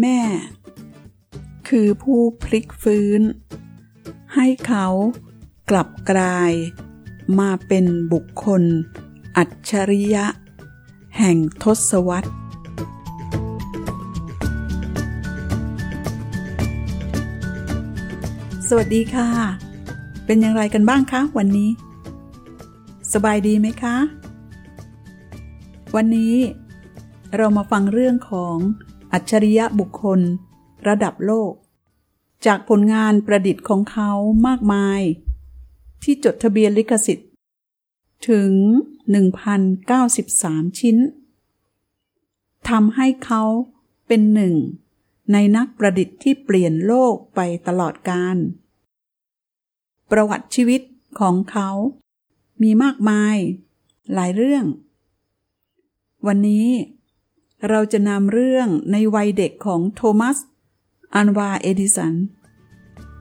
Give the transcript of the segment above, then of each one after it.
แม่ คือผู้พลิกฟื้น ให้เขากลับกลาย มาเป็นบุคคล อัจฉริยะ แห่งทศวรรษสวัสดีค่ะ เป็นอย่างไรกันบ้างคะวันนี้ สบายดีไหมคะ วันนี้เรามาฟังเรื่องของ อัจฉริยะบุคคล ระดับโลก จากผลงานประดิษฐ์ของเขามากมาย ที่จดทะเบียนลิขสิทธิ์ ถึง 1,093 ชิ้นทำให้เขาเป็นหนึ่ง ในนักประดิษฐ์ที่เปลี่ยนโลกไปตลอดกาลประวัติชีวิตของเขา มีมากมาย หลายเรื่อง วันนี้ เราจะนำเรื่องในวัยเด็กของโทมัส อันวาเอดิสัน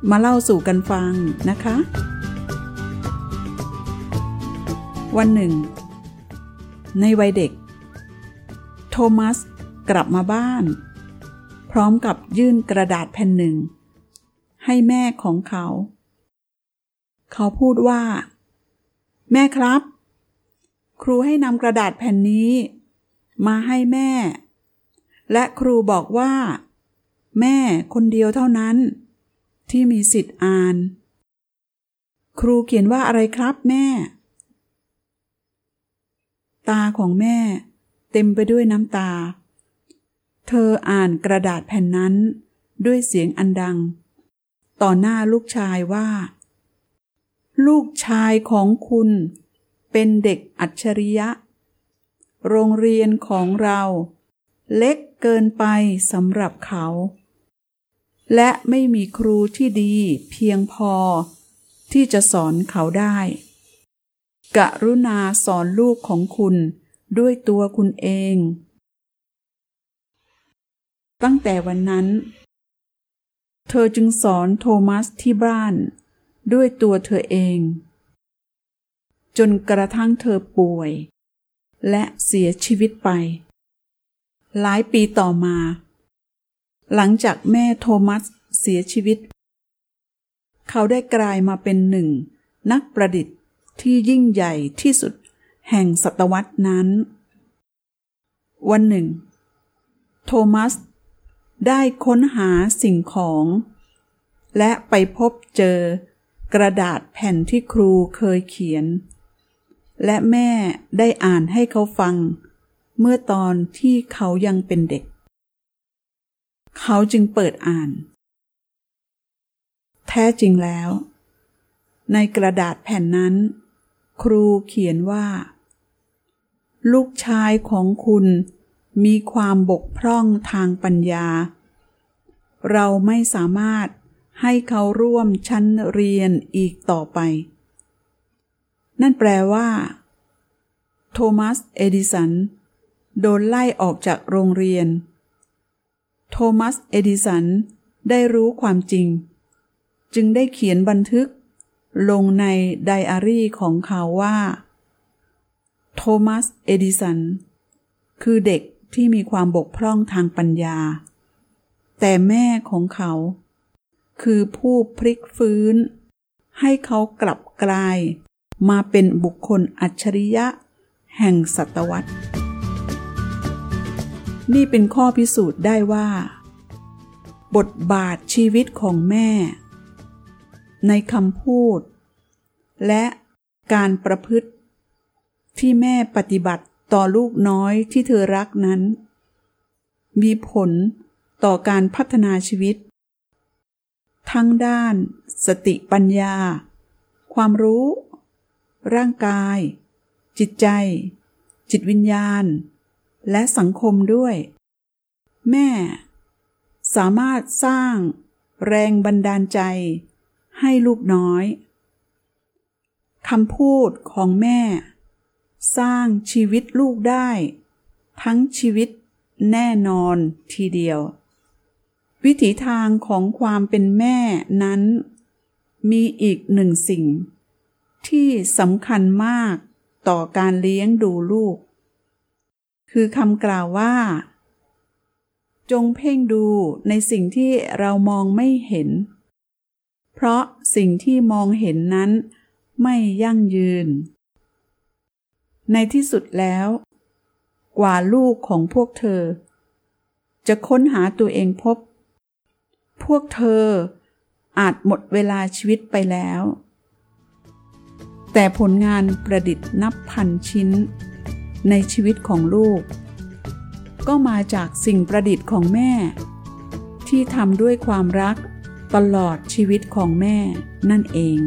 มาเล่าสู่กันฟังนะคะ วันหนึ่ง ในวัยเด็ก โทมัสกลับมาบ้าน พร้อมกับยื่นกระดาษแผ่นหนึ่ง ให้แม่ของเขา เขาพูดว่า แม่ครับ ครูให้นำกระดาษแผ่นนี้ มาให้แม่ และครูบอกว่า แม่คนเดียวเท่านั้น ที่มีสิทธิ์อ่าน ครูเขียนว่าอะไรครับแม่ ตาของแม่ เต็มไปด้วยน้ำตา เธออ่านกระดาษแผ่นนั้น ด้วยเสียงอันดัง ต่อหน้าลูกชายว่า ลูกชายของคุณเป็นเด็กอัจฉริยะ โรงเรียนของเรา เล็กเกินไปสำหรับเขา และไม่มีครูที่ดีเพียงพอ ที่จะสอนเขาได้ กรุณาสอนลูกของคุณด้วยตัวคุณเอง ตั้งแต่วันนั้น เธอจึงสอนโทมัสที่บ้าน ด้วยตัวเธอเอง จนกระทั่งเธอป่วย และเสียชีวิตไป หลายปีต่อมา หลังจากแม่โทมัสเสียชีวิต เขาได้กลายมาเป็นหนึ่ง นักประดิษฐ์ที่ยิ่งใหญ่ที่สุดแห่งศตวรรษนั้น วันหนึ่ง โทมัสได้ค้นหาสิ่งของ และไปพบเจอกระดาษแผ่นที่ครูเคยเขียน และแม่ได้อ่านให้เขาฟัง เมื่อตอนที่เขายังเป็นเด็ก เขาจึงเปิดอ่าน แท้จริงแล้ว ในกระดาษแผ่นนั้น ครูเขียนว่า ลูกชายของคุณมีความบกพร่องทางปัญญา เราไม่สามารถให้เขาร่วมชั้นเรียนอีกต่อไป นั่นแปลว่า โทมัส เอดิสัน โดนไล่ออกจากโรงเรียน โทมัส เอดิสัน ได้รู้ความจริง จึงได้เขียนบันทึก ลงในไดอารี่ของเขาว่า โทมัส เอดิสัน คือเด็กที่มีความบกพร่องทางปัญญา แต่แม่ของเขา คือผู้พลิกฟื้น ให้เขากลับกลาย มาเป็นบุคคลอัจฉริยะ แห่งศตวรรษ นี่เป็นข้อพิสูจน์ได้ว่า บทบาทชีวิตของแม่ ในคำพูด และการประพฤติ ที่แม่ปฏิบัติต่อลูกน้อยที่เธอรักนั้น มีผลต่อการพัฒนาชีวิต ทั้งด้าน สติปัญญา ความรู้ ร่างกาย จิตใจ จิตวิญญาณ และสังคมด้วย แม่ สามารถสร้างแรงบันดาลใจ ให้ลูกน้อยคำพูดของแม่ สร้างชีวิตลูกได้ ทั้งชีวิตแน่นอนทีเดียว วิถีทางของความเป็นแม่นั้น มีอีกหนึ่งสิ่ง ที่สำคัญมากต่อการเลี้ยงดูลูก คือคำกล่าวว่า จงเพ่งดูในสิ่งที่เรามองไม่เห็น เพราะสิ่งที่มองเห็นนั้นไม่ยั่งยืน ในที่สุดแล้ว กว่าลูกของพวกเธอ จะค้นหาตัวเองพบ พวกเธออาจหมดเวลาชีวิตไปแล้ว แต่ผลงานประดิษฐ์นับพันชิ้น ในชีวิตของลูก ก็มาจากสิ่งประดิษฐ์ของแม่ ที่ทำด้วยความรักตลอดชีวิตของแม่นั่นเอง